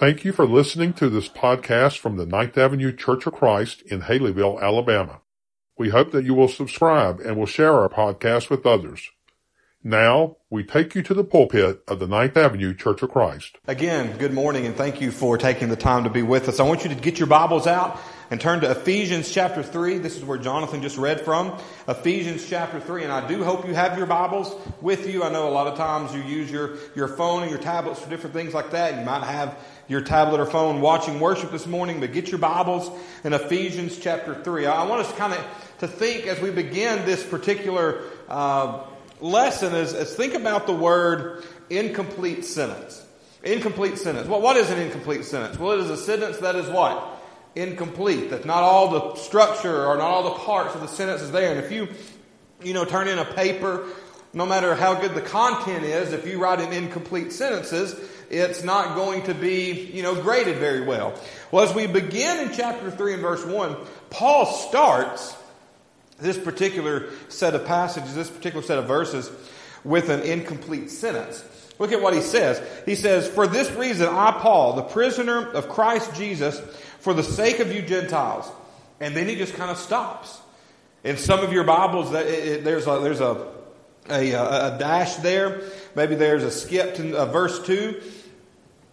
Thank you for listening to this podcast from the Ninth Avenue Church of Christ in Haleyville, Alabama. We hope that you will subscribe and will share our podcast with others. Now, we take you to the pulpit of the Ninth Avenue Church of Christ. Again, good morning and thank you for taking the time to be with us. I want you to get your Bibles out and turn to Ephesians chapter 3. This is where Jonathan just read from. Ephesians chapter 3. And I do hope you have your Bibles with you. I know a lot of times you use your, your phone and your tablets for different things like that. You might have your tablet or phone watching worship this morning, but get your Bibles in Ephesians chapter 3. I want us kind of to think as we begin this particular uh, lesson is, is think about the word incomplete sentence. Incomplete sentence. Well, what is an incomplete sentence? Well, it is a sentence that is what? Incomplete. That not all the structure or not all the parts of the sentence is there. And if you, you know, turn in a paper, no matter how good the content is, if you write in incomplete sentences, it's not going to be, you know, graded very well. Well, as we begin in chapter 3 and verse 1, Paul starts this particular set of passages, this particular set of verses, with an incomplete sentence. Look at what he says. He says, For this reason, I, Paul, the prisoner of Christ Jesus, for the sake of you Gentiles. And then he just kind of stops. In some of your Bibles, there's a, there's a, a, a dash there. Maybe there's a skip to uh, verse 2.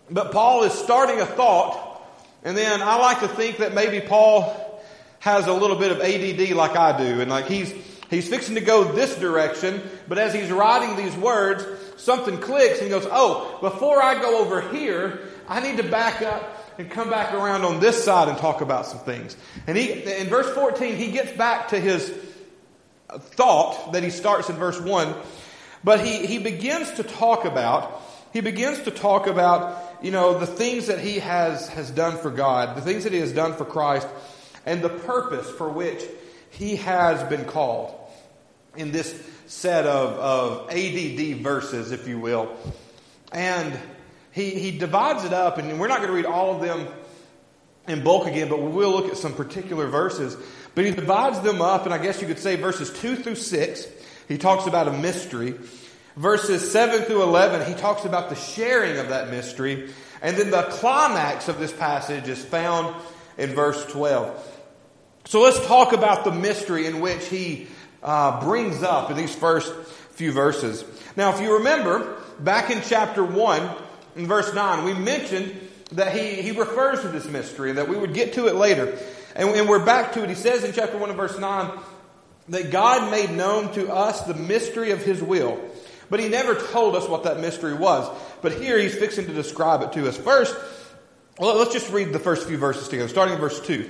But Paul is starting a thought, and then I like to think that maybe Paul has a little bit of ADD like I do, and like he's he's fixing to go this direction, but as he's writing these words, something clicks and he goes, "Oh, before I go over here, I need to back up and come back around on this side and talk about some things." And he in verse 14, he gets back to his thought that he starts in verse 1, but he he begins to talk about he begins to talk about, you know, the things that he has has done for God, the things that he has done for Christ and the purpose for which he has been called in this set of, of ADD verses, if you will. And he, he divides it up, and we're not going to read all of them in bulk again, but we will look at some particular verses. But he divides them up, and I guess you could say verses 2 through 6, he talks about a mystery. Verses 7 through 11, he talks about the sharing of that mystery. And then the climax of this passage is found in verse 12. So let's talk about the mystery in which he uh, brings up in these first few verses. Now, if you remember, back in chapter 1, in verse 9, we mentioned that he, he refers to this mystery and that we would get to it later. And, and we're back to it. He says in chapter 1 and verse 9 that God made known to us the mystery of his will. But he never told us what that mystery was. But here he's fixing to describe it to us. First, let's just read the first few verses together, starting in verse 2.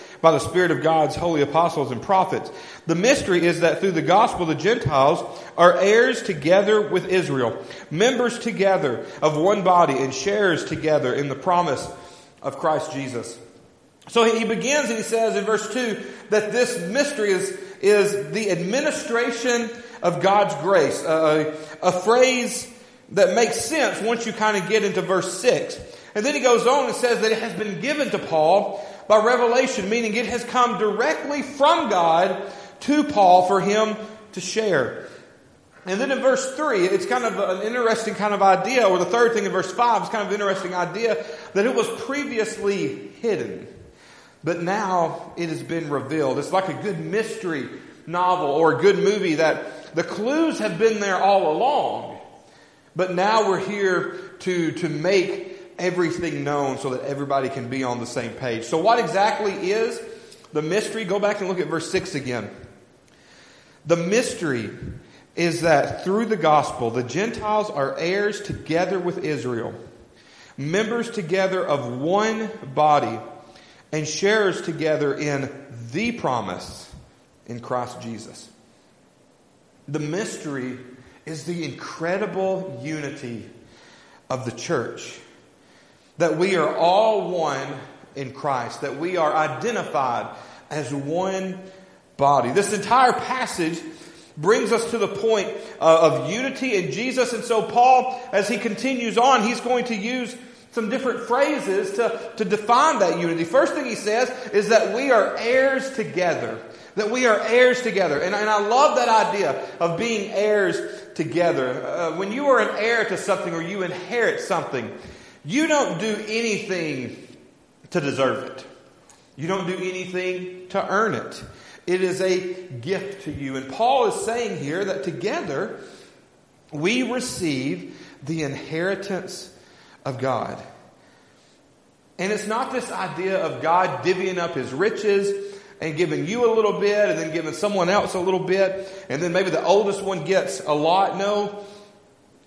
by the Spirit of God's holy apostles and prophets. The mystery is that through the gospel, the Gentiles are heirs together with Israel, members together of one body, and sharers together in the promise of Christ Jesus. So he begins and he says in verse 2 that this mystery is, is the administration of God's grace, a, a phrase that makes sense once you kind of get into verse 6. And then he goes on and says that it has been given to Paul by revelation, meaning it has come directly from God to Paul for him to share. And then in verse 3, it's kind of an interesting kind of idea, or the third thing in verse 5 is kind of an interesting idea that it was previously hidden. But now it has been revealed. It's like a good mystery novel or a good movie that the clues have been there all along. But now we're here to, to make everything known so that everybody can be on the same page. So, what exactly is the mystery? Go back and look at verse 6 again. The mystery is that through the gospel, the Gentiles are heirs together with Israel, members together of one body, and sharers together in the promise in Christ Jesus. The mystery is the incredible unity of the church that we are all one in Christ, that we are identified as one body. This entire passage brings us to the point uh, of unity in Jesus. And so Paul, as he continues on, he's going to use some different phrases to, to define that unity. First thing he says is that we are heirs together. That we are heirs together. And, and I love that idea of being heirs together. Uh, when you are an heir to something or you inherit something, you don't do anything to deserve it. You don't do anything to earn it. It is a gift to you. And Paul is saying here that together we receive the inheritance of God. And it's not this idea of God divvying up his riches and giving you a little bit and then giving someone else a little bit and then maybe the oldest one gets a lot. No,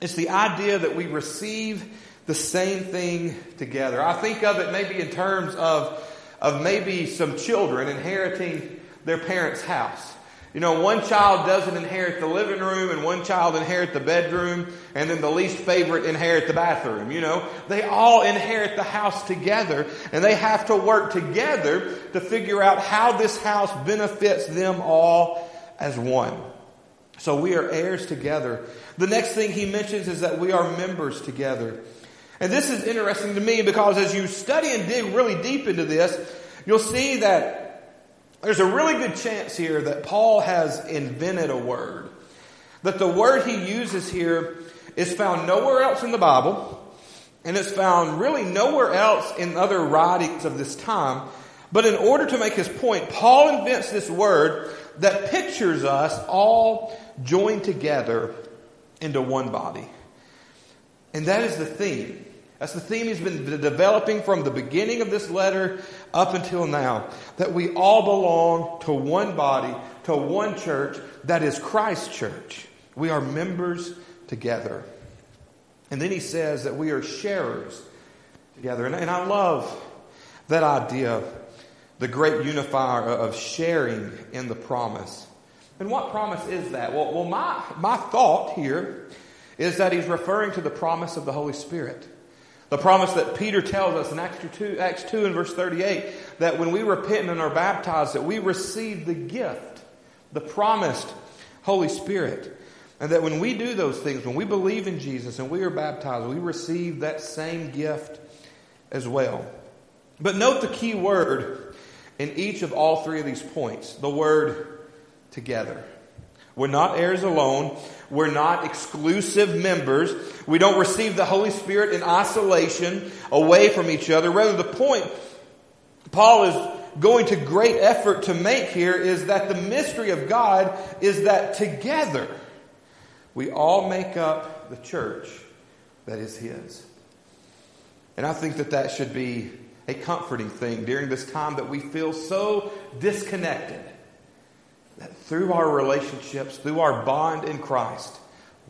it's the idea that we receive the same thing together. I think of it maybe in terms of, of maybe some children inheriting their parents' house. You know, one child doesn't inherit the living room and one child inherit the bedroom and then the least favorite inherit the bathroom. You know, they all inherit the house together and they have to work together to figure out how this house benefits them all as one. So we are heirs together. The next thing he mentions is that we are members together. And this is interesting to me because as you study and dig really deep into this, you'll see that there's a really good chance here that Paul has invented a word. That the word he uses here is found nowhere else in the Bible, and it's found really nowhere else in other writings of this time. But in order to make his point, Paul invents this word that pictures us all joined together into one body. And that is the theme. That's the theme he's been developing from the beginning of this letter up until now. That we all belong to one body, to one church, that is Christ's church. We are members together. And then he says that we are sharers together. And, and I love that idea, the great unifier of sharing in the promise. And what promise is that? Well, well my, my thought here is that he's referring to the promise of the Holy Spirit. The promise that Peter tells us in Acts 2, Acts 2 and verse 38 that when we repent and are baptized, that we receive the gift, the promised Holy Spirit. And that when we do those things, when we believe in Jesus and we are baptized, we receive that same gift as well. But note the key word in each of all three of these points the word together. We're not heirs alone. We're not exclusive members. We don't receive the Holy Spirit in isolation away from each other. Rather, the point Paul is going to great effort to make here is that the mystery of God is that together we all make up the church that is His. And I think that that should be a comforting thing during this time that we feel so disconnected that through our relationships, through our bond in Christ,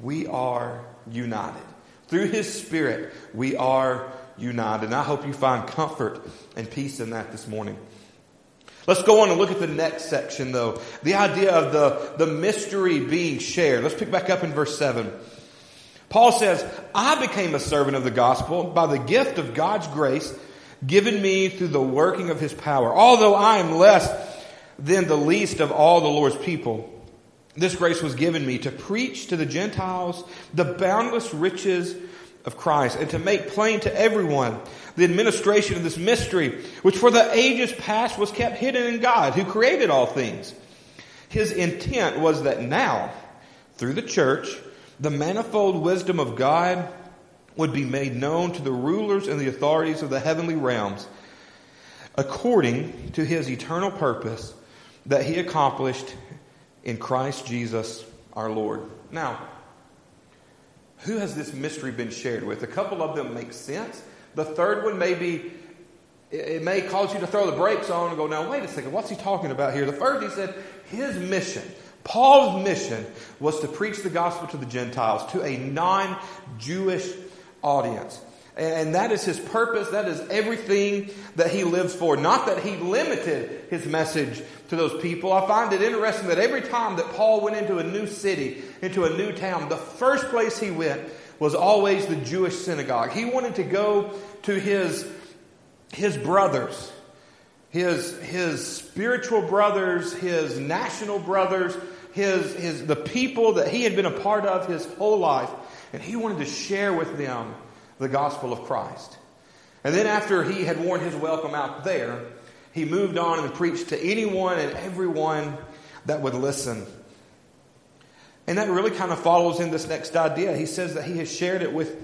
we are united. Through His Spirit, we are united. And I hope you find comfort and peace in that this morning. Let's go on and look at the next section though. The idea of the, the mystery being shared. Let's pick back up in verse 7. Paul says, I became a servant of the gospel by the gift of God's grace given me through the working of his power. Although I am less than the least of all the Lord's people. This grace was given me to preach to the Gentiles the boundless riches of Christ and to make plain to everyone the administration of this mystery, which for the ages past was kept hidden in God, who created all things. His intent was that now, through the church, the manifold wisdom of God would be made known to the rulers and the authorities of the heavenly realms, according to his eternal purpose that he accomplished in Christ Jesus our Lord. Now, who has this mystery been shared with? A couple of them make sense. The third one maybe it may cause you to throw the brakes on and go, now wait a second, what's he talking about here? The first he said his mission, Paul's mission was to preach the gospel to the Gentiles, to a non-Jewish audience. And that is his purpose. That is everything that he lives for. Not that he limited his message to those people. I find it interesting that every time that Paul went into a new city, into a new town, the first place he went was always the Jewish synagogue. He wanted to go to his, his brothers, his, his spiritual brothers, his national brothers, his, his, the people that he had been a part of his whole life. And he wanted to share with them the gospel of Christ. And then after he had worn his welcome out there, he moved on and preached to anyone and everyone that would listen. And that really kind of follows in this next idea. He says that he has shared it with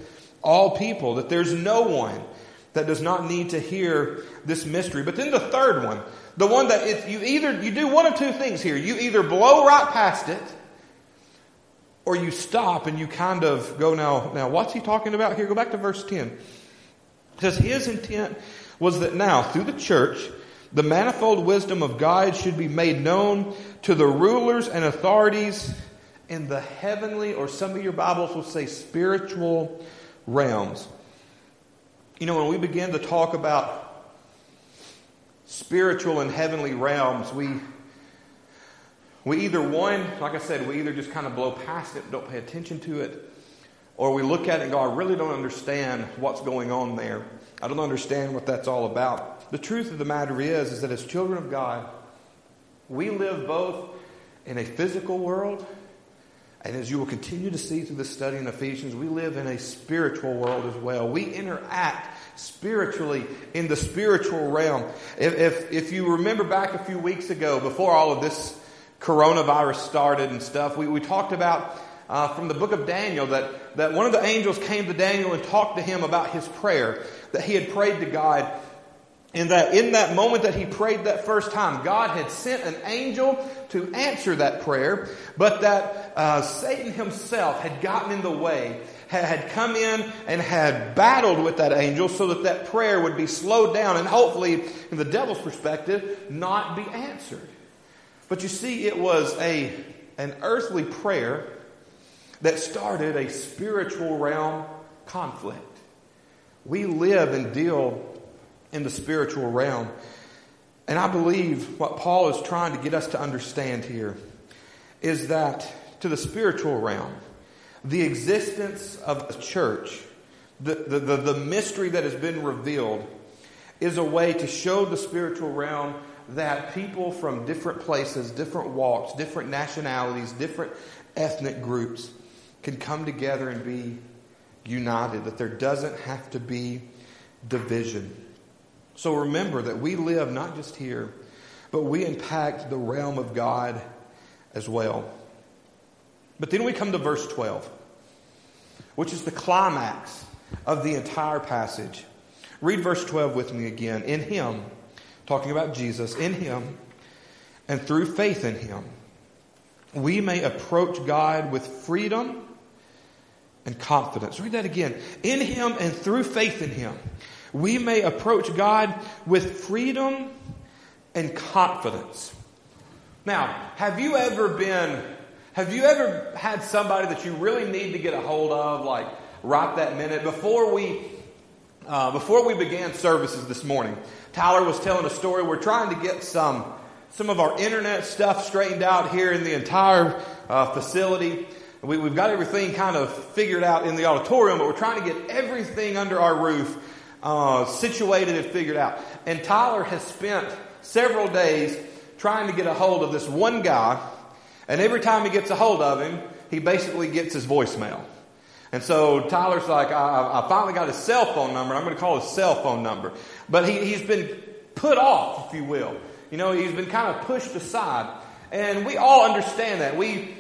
all people, that there's no one that does not need to hear this mystery. But then the third one, the one that if you either you do one of two things here. You either blow right past it, or you stop and you kind of go, now, now what's he talking about here? Go back to verse 10. It says his intent was that now, through the church, the manifold wisdom of God should be made known to the rulers and authorities in the heavenly, or some of your Bibles will say spiritual realms. You know, when we begin to talk about spiritual and heavenly realms, we we either one, like I said, we either just kind of blow past it, don't pay attention to it, or we look at it and go, I really don't understand what's going on there. I don't understand what that's all about. The truth of the matter is, is that as children of God, we live both in a physical world and as you will continue to see through the study in Ephesians, we live in a spiritual world as well. We interact spiritually in the spiritual realm. If, if, if, you remember back a few weeks ago, before all of this coronavirus started and stuff, we, we talked about uh, from the book of Daniel that, that one of the angels came to Daniel and talked to him about his prayer, that he had prayed to God and that in that moment that he prayed that first time, God had sent an angel to answer that prayer, but that uh, Satan himself had gotten in the way, had come in and had battled with that angel so that that prayer would be slowed down and hopefully, in the devil's perspective, not be answered. But you see, it was a, an earthly prayer that started a spiritual realm conflict. We live and deal in the spiritual realm. And I believe what Paul is trying to get us to understand here is that to the spiritual realm, the existence of the church, the, the, the, the, mystery that has been revealed, is a way to show the spiritual realm that people from different places, different walks, different nationalities, different ethnic groups can come together and be united, that there doesn't have to be division. So remember that we live not just here, but we impact the realm of God as well. But then we come to verse 12, which is the climax of the entire passage. Read verse 12 with me again. In Him, talking about Jesus, in Him and through faith in Him, we may approach God with freedom and confidence. Read that again. In Him and through faith in Him we may approach God with freedom and confidence. Now, have you ever been, have you ever had somebody that you really need to get a hold of, like right that minute? Before we, uh, before we began services this morning, Tyler was telling a story. We're trying to get some, some of our internet stuff straightened out here in the entire uh, facility. We, we've got everything kind of figured out in the auditorium, but we're trying to get everything under our roof uh, situated and figured out. And Tyler has spent several days trying to get a hold of this one guy, and every time he gets a hold of him, he basically gets his voicemail. And so Tyler's like, I, I finally got his cell phone number. I'm going to call his cell phone number. But he, he's been put off, if you will. You know, he's been kind of pushed aside. And we all understand that. We,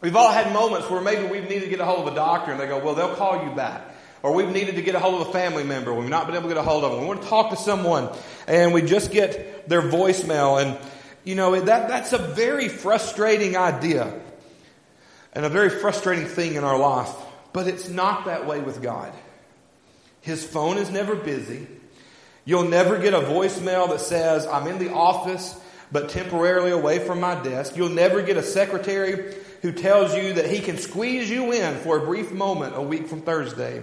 we've all had moments where maybe we've needed to get a hold of a doctor and they go, well, they'll call you back or we've needed to get a hold of a family member, we've not been able to get a hold of them. We want to talk to someone and we just get their voicemail and you know, that, that's a very frustrating idea and a very frustrating thing in our life. But it's not that way with God. His phone is never busy. You'll never get a voicemail that says, I'm in the office, but temporarily away from my desk. You'll never get a secretary who tells you that he can squeeze you in for a brief moment a week from Thursday.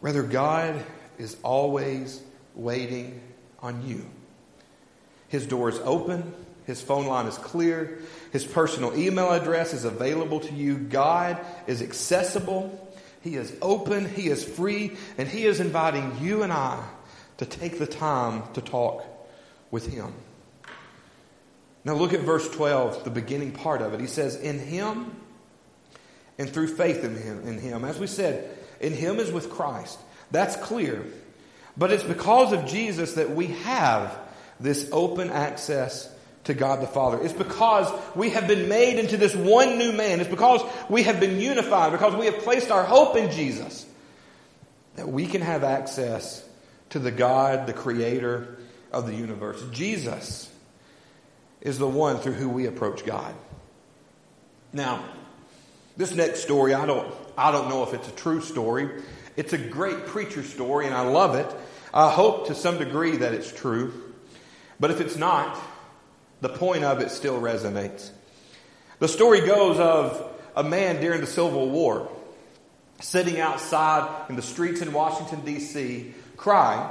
Rather, God is always waiting on you. His door is open. His phone line is clear. His personal email address is available to you. God is accessible. He is open. He is free. And He is inviting you and I to take the time to talk with Him. Now look at verse 12, the beginning part of it. He says, In Him and through faith in Him. In him. As we said, in Him is with Christ. That's clear. But it's because of Jesus that we have this open access to God the Father. It's because we have been made into this one new man. It's because we have been unified, because we have placed our hope in Jesus, that we can have access to the God, the creator of the universe. Jesus is the one through who we approach God. Now, this next story, I don't, I don't know if it's a true story. It's a great preacher story, and I love it. I hope to some degree that it's true. But if it's not, the point of it still resonates. The story goes of a man during the Civil War sitting outside in the streets in Washington, D.C., crying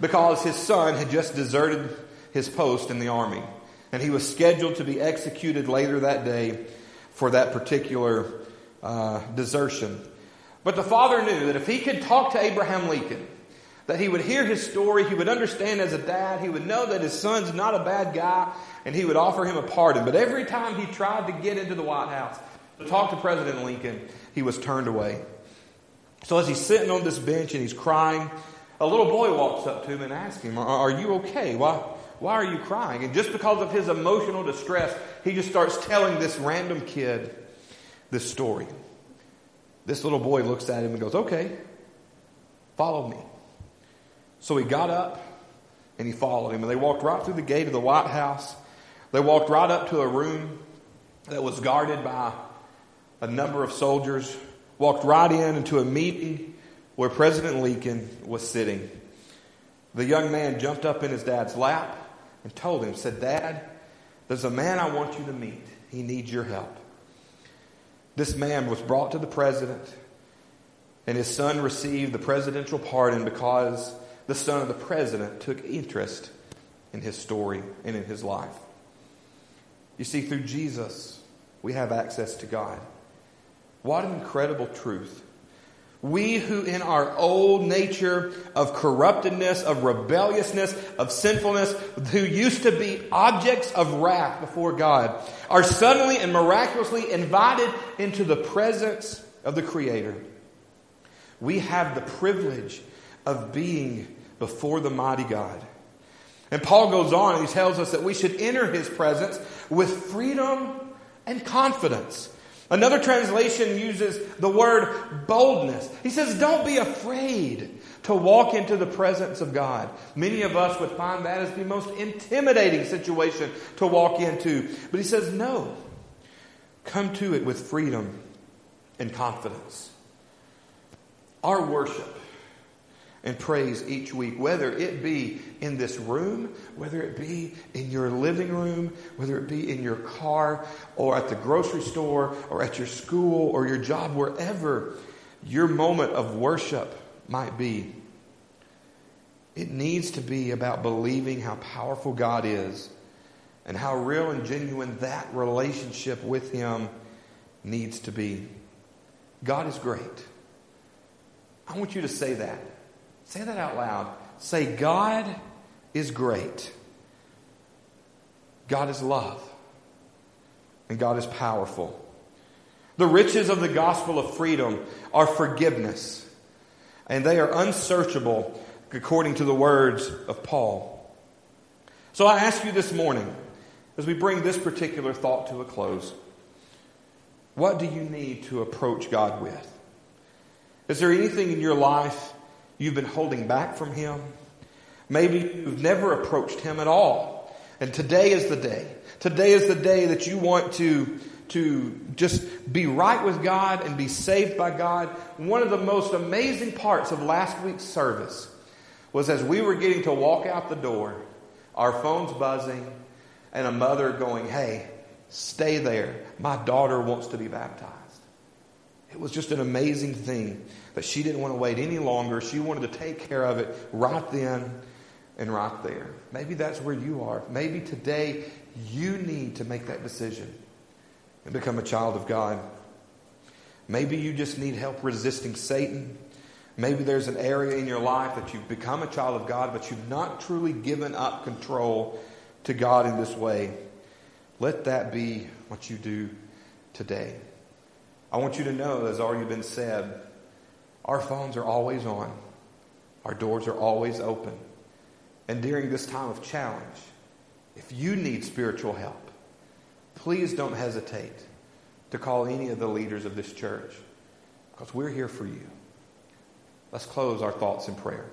because his son had just deserted his post in the army. And he was scheduled to be executed later that day for that particular uh, desertion. But the father knew that if he could talk to Abraham Lincoln, that he would hear his story, he would understand as a dad, he would know that his son's not a bad guy, and he would offer him a pardon. But every time he tried to get into the White House to talk to President Lincoln, he was turned away. So as he's sitting on this bench and he's crying, a little boy walks up to him and asks him, Are you okay? Why, why are you crying? And just because of his emotional distress, he just starts telling this random kid this story. This little boy looks at him and goes, Okay, follow me. So he got up and he followed him. And they walked right through the gate of the White House. They walked right up to a room that was guarded by a number of soldiers, walked right in into a meeting where President Lincoln was sitting. The young man jumped up in his dad's lap and told him, said, Dad, there's a man I want you to meet. He needs your help. This man was brought to the president, and his son received the presidential pardon because the son of the president took interest in his story and in his life. You see, through Jesus, we have access to God. What an incredible truth. We who in our old nature of corruptedness, of rebelliousness, of sinfulness, who used to be objects of wrath before God, are suddenly and miraculously invited into the presence of the Creator. We have the privilege of being before the mighty God. And Paul goes on and he tells us that we should enter his presence with freedom and confidence. Another translation uses the word boldness. He says, Don't be afraid to walk into the presence of God. Many of us would find that as the most intimidating situation to walk into. But he says, No. Come to it with freedom and confidence. Our worship and praise each week, whether it be in this room, whether it be in your living room, whether it be in your car or at the grocery store or at your school or your job, wherever your moment of worship might be. It needs to be about believing how powerful God is and how real and genuine that relationship with Him needs to be. God is great. I want you to say that. Say that out loud. Say, God is great. God is love. And God is powerful. The riches of the gospel of freedom are forgiveness. And they are unsearchable according to the words of Paul. So I ask you this morning, as we bring this particular thought to a close, what do you need to approach God with? Is there anything in your life you've been holding back from Him. Maybe you've never approached Him at all. And today is the day. Today is the day that you want to, to just be right with God and be saved by God. One of the most amazing parts of last week's service was as we were getting to walk out the door, our phones buzzing, and a mother going, Hey, stay there. My daughter wants to be baptized. It was just an amazing thing that she didn't want to wait any longer. She wanted to take care of it right then and right there. Maybe that's where you are. Maybe today you need to make that decision and become a child of God. Maybe you just need help resisting Satan. Maybe there's an area in your life that you've become a child of God, but you've not truly given up control to God in this way. Let that be what you do today. I want you to know, as already been said, our phones are always on. Our doors are always open. And during this time of challenge, if you need spiritual help, please don't hesitate to call any of the leaders of this church because we're here for you. Let's close our thoughts in prayer.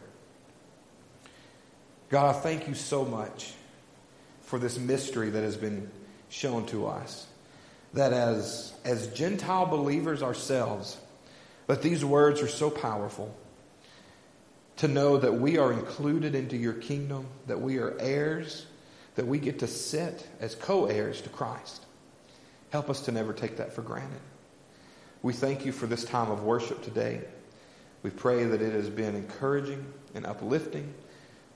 God, I thank you so much for this mystery that has been shown to us. That as, as Gentile believers ourselves, that these words are so powerful to know that we are included into your kingdom, that we are heirs, that we get to sit as co heirs to Christ. Help us to never take that for granted. We thank you for this time of worship today. We pray that it has been encouraging and uplifting.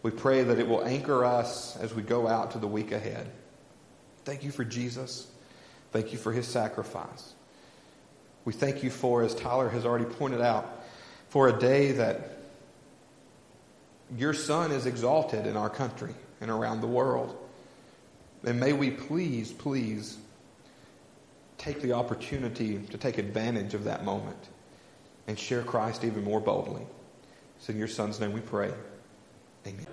We pray that it will anchor us as we go out to the week ahead. Thank you for Jesus. Thank you for his sacrifice. We thank you for, as Tyler has already pointed out, for a day that your Son is exalted in our country and around the world. And may we please, please take the opportunity to take advantage of that moment and share Christ even more boldly. It's in your Son's name we pray. Amen.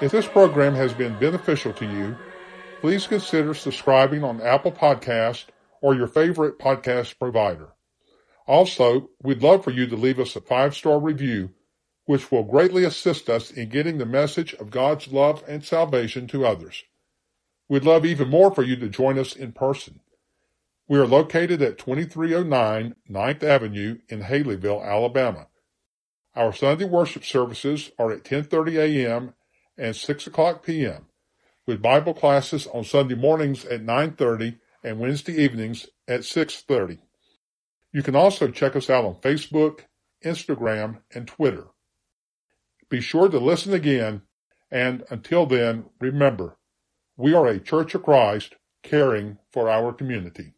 If this program has been beneficial to you, please consider subscribing on Apple Podcast or your favorite podcast provider. Also, we'd love for you to leave us a five-star review, which will greatly assist us in getting the message of God's love and salvation to others. We'd love even more for you to join us in person. We are located at 2309 9th Avenue in Haleyville, Alabama. Our Sunday worship services are at 10:30 a.m. and 6 o'clock p.m., with Bible classes on Sunday mornings at 9:30 and Wednesday evenings at 6:30. You can also check us out on Facebook, Instagram, and Twitter. Be sure to listen again, and until then, remember, we are a Church of Christ caring for our community.